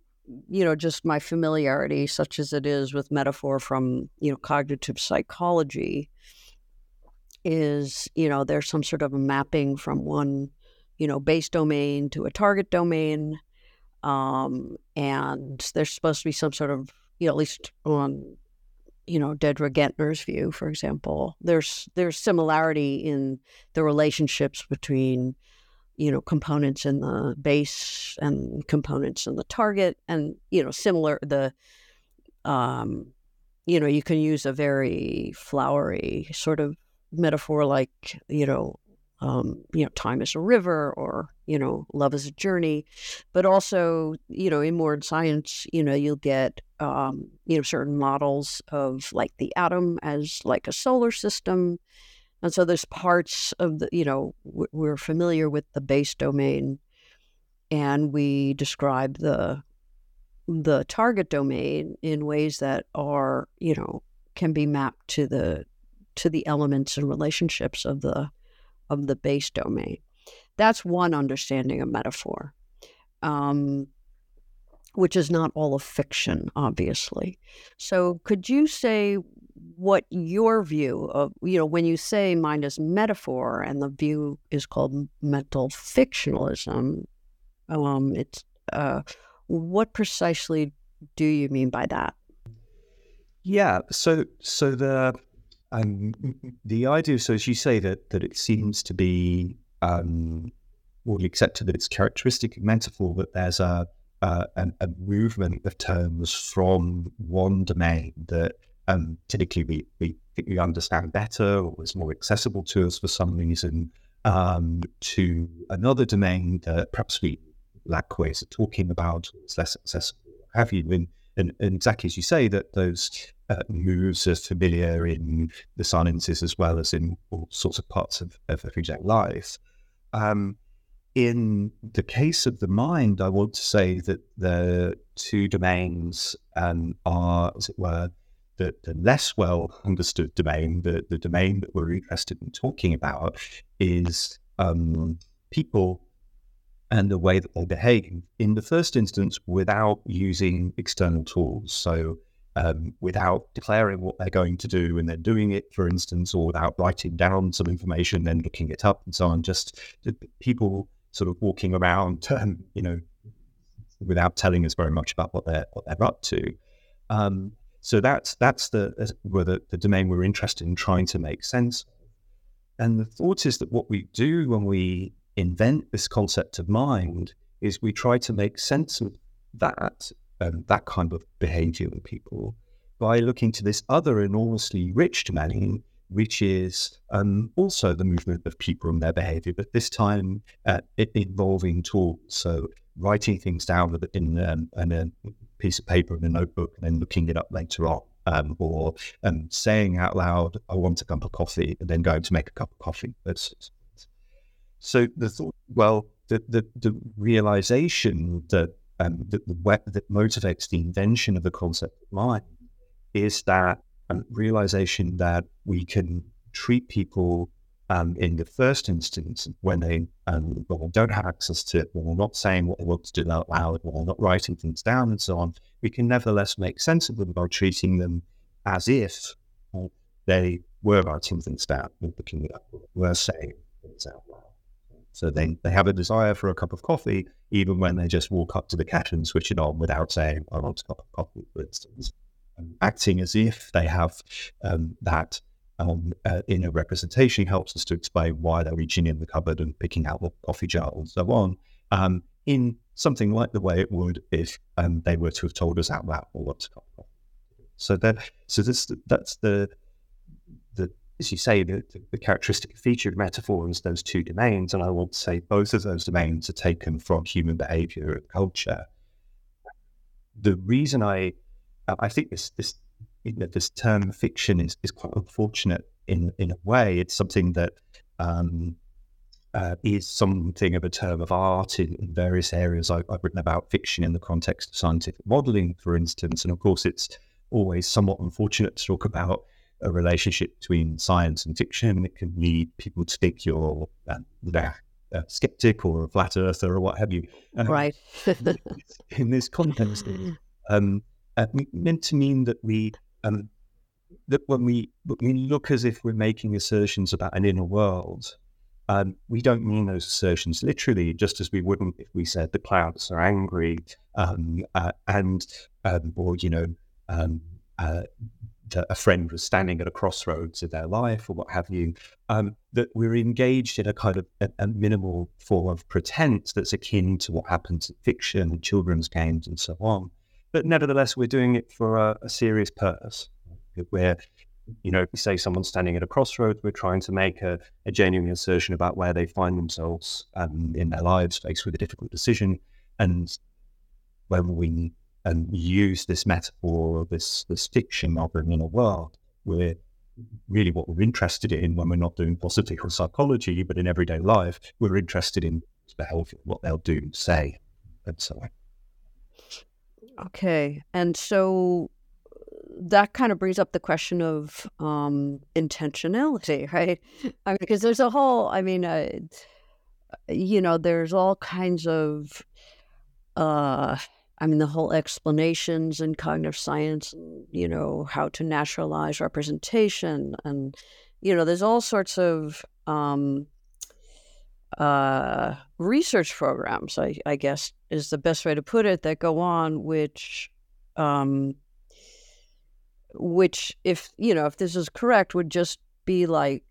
you know, just my familiarity, such as it is with metaphor from, you know, cognitive psychology, is, you know, there's some sort of a mapping from one, you know, base domain to a target domain. Um, and there's supposed to be some sort of, you know, at least on, you know, Dedre Gentner's view, for example, there's there's similarity in the relationships between you know components in the base and components in the target and you know similar the um you know you can use a very flowery sort of metaphor like you know um, you know time is a river or you know love is a journey. But also you know in more science you know you'll get um, you know certain models of like the atom as like a solar system. And so there's parts of the, you know, we're familiar with the base domain and we describe the the target domain in ways that are, you know, can be mapped to the to the elements and relationships of the of the base domain. That's one understanding of metaphor. Um, which is not all of fiction, obviously. So, could you say what your view of, you know, when you say mind is metaphor and the view is called mental fictionalism, um, it's, uh, what precisely do you mean by that? Yeah, so so the um, the idea, so as you say that that it seems to be um, widely accepted that it's characteristic of metaphor that there's a, a, a movement of terms from one domain that um, typically we, we think we understand better or is more accessible to us for some reason um, to another domain that perhaps we lack ways of talking about or is less accessible. Have you? And, and, and exactly as you say, that those uh, moves are familiar in the sciences as well as in all sorts of parts of, of everyday life. Um, in the case of the mind, I want to say that the two domains um, are, as it were, the, the less well understood domain, the, the domain that we're interested in talking about, is um, people and the way that they behave in the first instance without using external tools. So, um, without declaring what they're going to do and then doing it, for instance, or without writing down some information, then looking it up and so on. Just people sort of walking around, um, you know, without telling us very much about what they're what they're up to. Um, So that's that's the the, the domain we're interested in trying to make sense. And the thought is that what we do when we invent this concept of mind is we try to make sense of that um, that kind of behavior in people by looking to this other enormously rich domain, which is um, also the movement of people and their behavior, but this time uh, involving tools. So writing things down in, um, in a piece of paper in a notebook and then looking it up later on. Um, or um, saying out loud, I want a cup of coffee, and then going to make a cup of coffee. That's, so the thought, well, the, the, the realization that um, that, that motivates the invention of the concept of mind is that um, realization that we can treat people um, in the first instance when they um, they don't have access to it, when they're not saying what they want to do out loud, when they're not writing things down, and so on, we can nevertheless make sense of them by treating them as if uh, they were writing things down, looking it up, were saying things out loud. So they, they have a desire for a cup of coffee, even when they just walk up to the cat and switch it on without saying, I want a cup of coffee, for instance. Acting as if they have um, that um, uh, in a representation helps us to explain why they're reaching in the cupboard and picking out the coffee jar and so on. Um, in something like the way it would if um, they were to have told us out loud or what's cup of coffee. So that so this that's the as you say, the, the, characteristic feature of metaphor is those two domains, and I want to say both of those domains are taken from human behavior and culture. The reason I I think this this you know, this term fiction is, is quite unfortunate in in a way. It's something that um, uh, is something of a term of art in, in various areas. I, have written about fiction in the context of scientific modeling, for instance, and of course, it's always somewhat unfortunate to talk about a relationship between science and fiction. It can lead people to think you're uh, a skeptic or a flat earther or what have you. Um, right. in this context, um, uh, meant to mean that we um, that when we we look as if we're making assertions about an inner world, um, we don't mean those assertions literally, just as we wouldn't if we said the clouds are angry um, uh, and um, or you know um, uh, a friend was standing at a crossroads of their life or what have you, um, that we're engaged in a kind of a, a, minimal form of pretense that's akin to what happens in fiction and children's games and so on. But nevertheless, we're doing it for a, a serious purpose. Where, you know, say someone's standing at a crossroads, we're trying to make a, a genuine assertion about where they find themselves um, in their lives, faced with a difficult decision. And when we um, use this metaphor or this this fiction of an inner world, we're really what we're interested in when we're not doing philosophy or psychology, but in everyday life, we're interested in behavior, what they'll do, say, and so on. Okay. And so that kind of brings up the question of um, intentionality, right? I mean, because there's a whole, I mean, uh, you know, there's all kinds of, uh, I mean, the whole explanations in cognitive science, you know, how to naturalize representation. And, you know, there's all sorts of um, uh, research programs, I, I, guess is the best way to put it, that go on, which, um, which, if you know, if this is correct, would just be like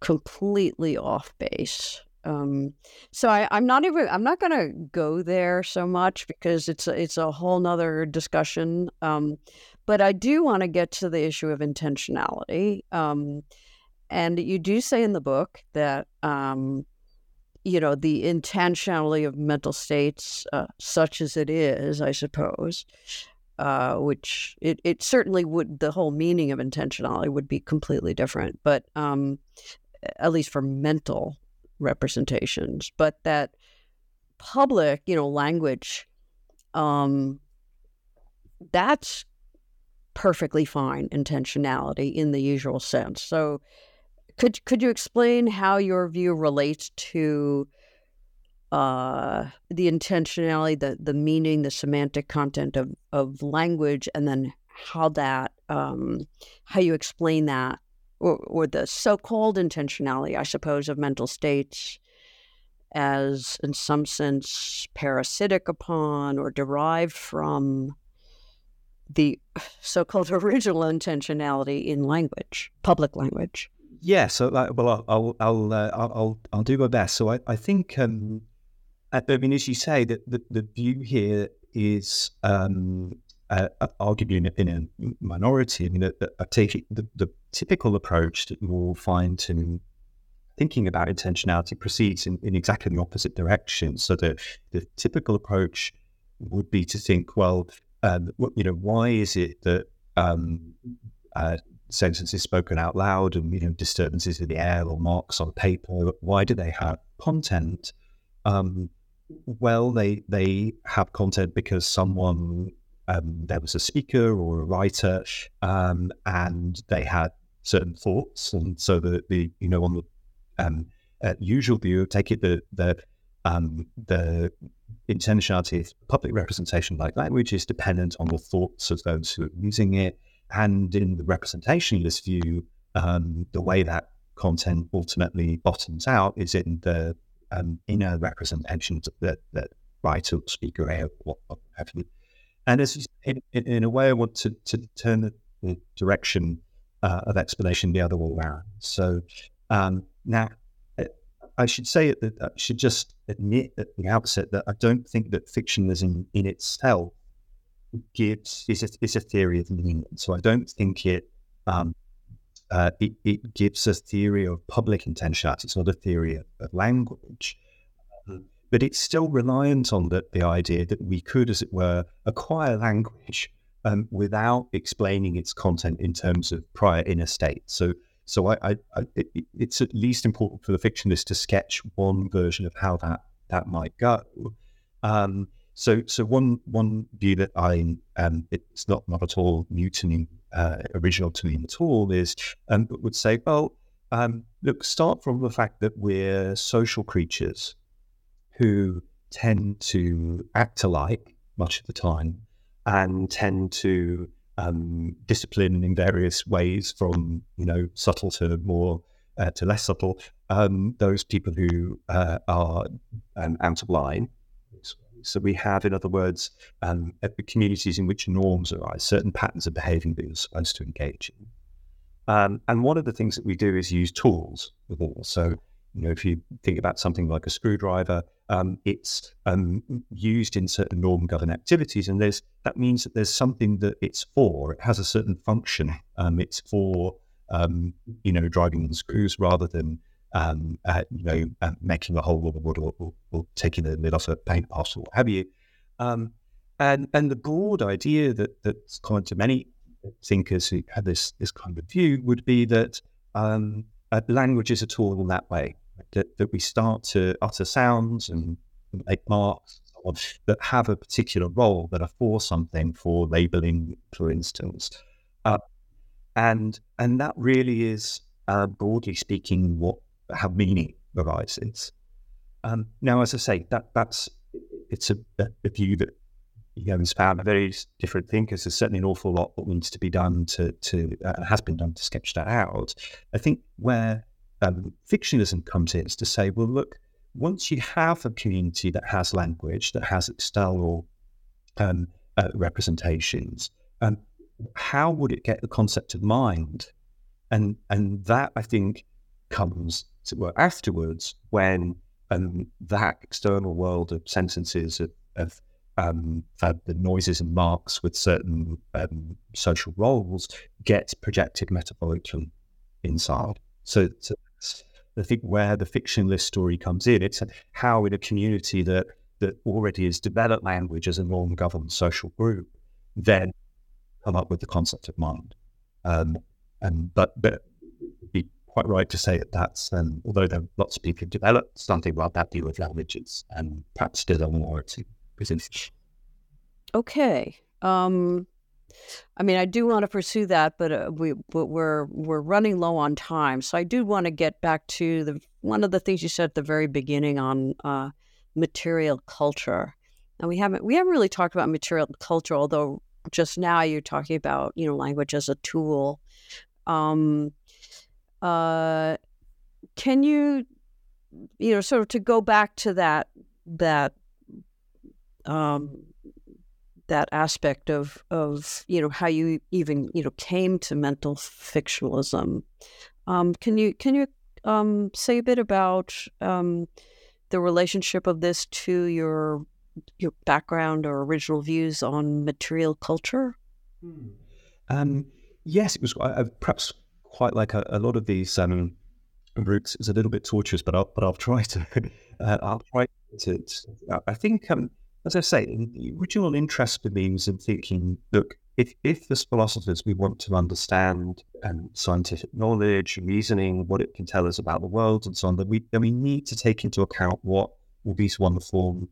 completely off base. Um, so I, I'm not even I'm not going to go there so much because it's a, it's a whole nother discussion. Um, but I do want to get to the issue of intentionality. Um, and you do say in the book that um, you know, the intentionality of mental states, uh, such as it is, I suppose, uh, which it, it certainly would, the whole meaning of intentionality would be completely different, but um, at least for mental representations. But that public, you know, language, um, that's perfectly fine intentionality in the usual sense. So, could could you explain how your view relates to uh, the intentionality, the the meaning, the semantic content of of language, and then how that um, how you explain that, or or the so-called intentionality, I suppose, of mental states as in some sense parasitic upon or derived from the so-called original intentionality in language, public language. Yeah, so well, I'll I'll uh, I'll I'll do my best. So I I think um, I mean as you say that the, the view here is um, uh, arguably in a, in a, minority. I mean, I take the, the typical approach that you will find to thinking about intentionality proceeds in, in exactly the opposite direction. So the the typical approach would be to think, well, um, you know, why is it that um, uh, sentences spoken out loud and you know disturbances in the air or marks on paper, why do they have content? Um, well, they they have content because someone um, there was a speaker or a writer, um, and they had certain thoughts, and so the the you know on the um, uh, usual view, take it the the um, the intentionality of public representation like language is dependent on the thoughts of those who are using it. And in the representationalist view, um, the way that content ultimately bottoms out is in the um, inner representations that, that writer speaker or. And as in, in, a way, I want to, to turn the, the direction uh, of explanation the other way around. So um, now I should say that I should just admit at the outset that I don't think that fictionalism in itself gives is a, is a theory of meaning. So I don't think it, um, uh, it it gives a theory of public intentionality. It's not a theory of, of language, but it's still reliant on the, the idea that we could, as it were, acquire language um, without explaining its content in terms of prior inner state. So so I, I, I it, it's at least important for the fictionist to sketch one version of how that that might go. Um, so so one one view that I um, it's not not at all me, uh, original to me at all is um, would say, well, um, look, start from the fact that we're social creatures who tend to act alike much of the time and tend to um, discipline in various ways, from you know subtle to more uh, to less subtle. Um, those people who uh, are um, out of line. So we have, in other words, um, communities in which norms arise, certain patterns of behaving that you're supposed to engage in. Um, and one of the things that we do is use tools with all. So you know, if you think about something like a screwdriver, um, it's um, used in certain norm governed activities, and there's that means that there's something that it's for. It has a certain function. Um, it's for um, you know driving in screws rather than um, uh, you know uh, making a hole of wood or, or, or, taking the lid off a paint or what have you. And and the broad idea that that's common to many thinkers who have this this kind of view would be that uh, language is a tool in that way that, that we start to utter sounds and make marks that have a particular role that are for something, for labeling, for instance. Uh, and and that really is, uh, broadly speaking, what how meaning arises. Um, now, as I say, that that's it's a, a view that you know inspired by various different thinkers. There's certainly an awful lot that needs to be done to to uh, has been done to sketch that out. I think where um, fictionalism comes in is to say, well, look, once you have a community that has language, that has external um, uh, representations, um, how would it get the concept of mind? And and that I think comes to work afterwards when um, that external world of sentences of, of um, uh, the noises and marks with certain um, social roles gets projected metaphorically inside. So, so I think where the fictionalist story comes in. It's how in a community that that already has developed language as a norm-governed social group, then come up with the concept of mind. Um, and but but it would be quite right to say that that's um, although there are lots of people who developed something about that view of languages, and perhaps still a minority. Okay. Um, I mean, I do want to pursue that, but uh, we but we're we're running low on time. So I do want to get back to the one of the things you said at the very beginning on uh, material culture, and we haven't we haven't really talked about material culture, although just now you're talking about you know language as a tool. Um, uh, can you you know sort of to go back to that that um, that aspect of of you know how you even you know came to mental fictionalism. Um, can you can you um, say a bit about um, the relationship of this to your your background or original views on material culture? Hmm. Um, yes, it was uh, perhaps quite like a, a lot of these um, routes. It's a little bit tortuous, but I'll but I'll try to. Uh, I'll try to. to I think, um, as I say, the original interest for me was in thinking. Look, if if as philosophers we want to understand um, scientific knowledge, reasoning, what it can tell us about the world, and so on, then we then we need to take into account what all these wonderful,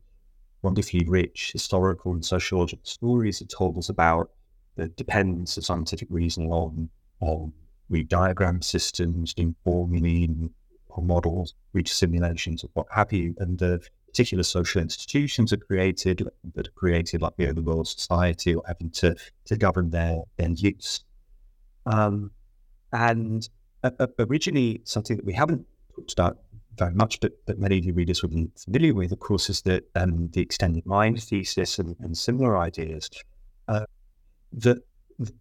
wonderfully rich historical and sociological stories have told us about the dependence of scientific reasoning on on we diagram systems, in formulae, or models, reach simulations, or what have you, and the particular social institutions are created that are created like the overall society or having to to govern their end use. Um, and uh, originally, something that we haven't talked about very much, but, but many of your readers will be familiar with, of course, is that um, the extended mind thesis and, and similar ideas uh, that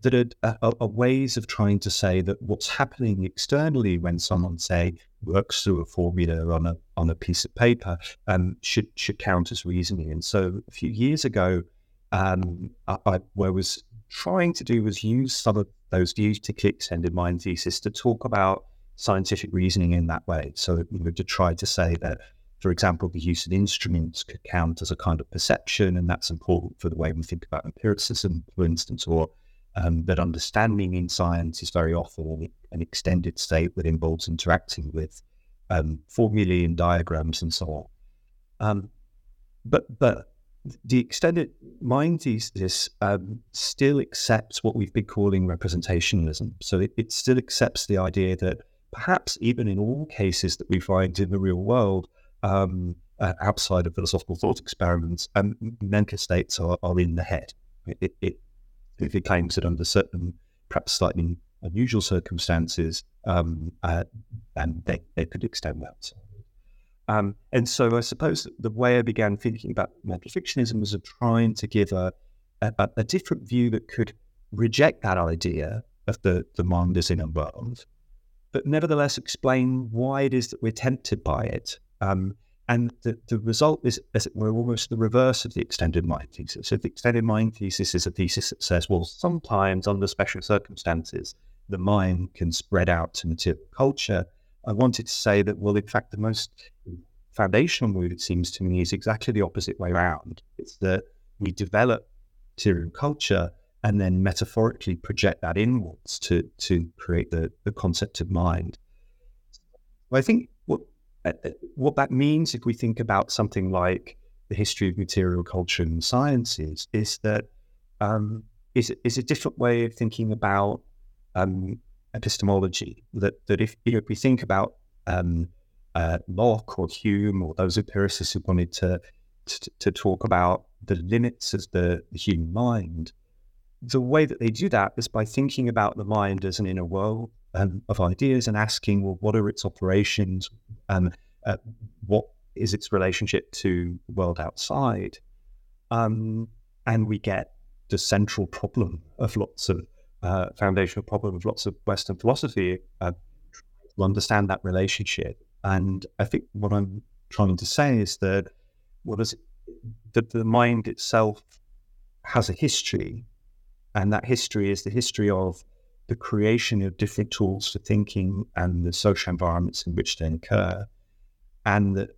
that are, are, ways of trying to say that what's happening externally when someone say works through a formula on a on a piece of paper um, should should count as reasoning. And so a few years ago, um, I, I, what I was trying to do was use some of those views to extended mind thesis to talk about scientific reasoning in that way. So you know, to try to say that, for example, the use of instruments could count as a kind of perception, and that's important for the way we think about empiricism, for instance, or um, that understanding in science is very often an extended state that involves interacting with um, formulae and diagrams and so on. Um, but but the extended mind thesis um, still accepts what we've been calling representationalism. So it, it, still accepts the idea that perhaps even in all cases that we find in the real world, um, uh, outside of philosophical thought experiments, um, mental states are, are in the head. It, it, if it claims that under certain, perhaps slightly unusual circumstances, um, uh, and they, they could extend that. Um, and so I suppose the way I began thinking about fictionism was of trying to give a, a, a, different view that could reject that idea of the, the mind as in a world, but nevertheless explain why it is that we're tempted by it. Um, and the, the result is, as it were, almost the reverse of the extended mind thesis. So the extended mind thesis is a thesis that says, well, sometimes under special circumstances, the mind can spread out to material culture. I wanted to say that, well, in fact, the most foundational move, it seems to me, is exactly the opposite way around. It's that we develop material culture and then metaphorically project that inwards to, to create the, the concept of mind. I think what uh, uh, what that means, if we think about something like the history of material culture and sciences, is that um, is is a different way of thinking about um, epistemology. That that if, if we think about um, uh, Locke or Hume or those empiricists who wanted to, to, to talk about the limits of the, the, human mind, the way that they do that is by thinking about the mind as an inner world um, of ideas and asking, well, what are its operations? Um, uh, what is its relationship to the world outside? Um, and we get the central problem of lots of uh, foundational problem of lots of Western philosophy uh, to understand that relationship. And I think what I'm trying to say is that what is that the mind itself has a history, and that history is the history of the creation of different tools for thinking and the social environments in which they occur. And that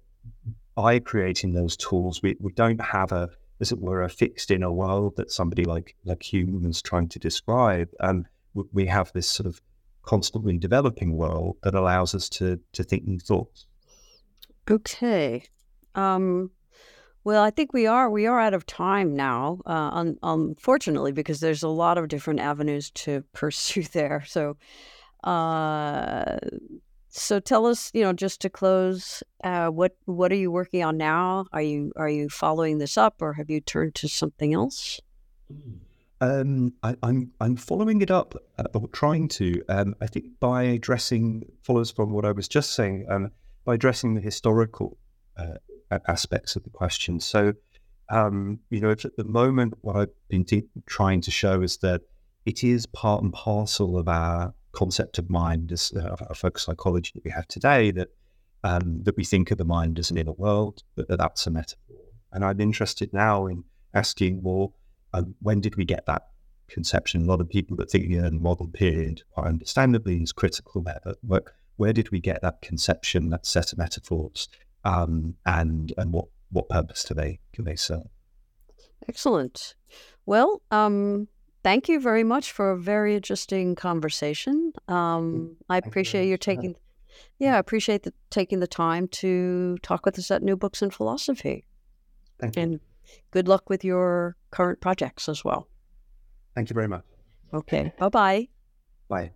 by creating those tools, we, we don't have a, as it were, a fixed inner world that somebody like like Hume is trying to describe. And um, we have this sort of constantly developing world that allows us to to think new thoughts. Okay. Um, well, I think we are we are out of time now, uh, un- unfortunately, because there's a lot of different avenues to pursue there. So, uh, so tell us, you know, just to close, uh, what what are you working on now? Are you are you following this up, or have you turned to something else? Um, I, am I'm, I'm following it up, uh, or trying to. Um, I think by addressing follows from what I was just saying, um, by addressing the historical uh, aspects of the question. So um, you know, at the moment, what I've been te- trying to show is that it is part and parcel of our concept of mind, as uh, our folk psychology that we have today, that um, that we think of the mind as an inner world, but that that's a metaphor. And I'm interested now in asking, well, um, when did we get that conception? A lot of people that think in the modern period, quite understandably, is critical there. But where did we get that conception, that set of metaphors, um, and and what what purpose do they do they serve? Excellent. Well, um, thank you very much for a very interesting conversation. Um, I Thank appreciate you for taking, yeah, I appreciate the, taking the time to talk with us at New Books in Philosophy. Thank you. And good luck with your current projects as well. Thank you very much. Okay. Bye bye. Bye.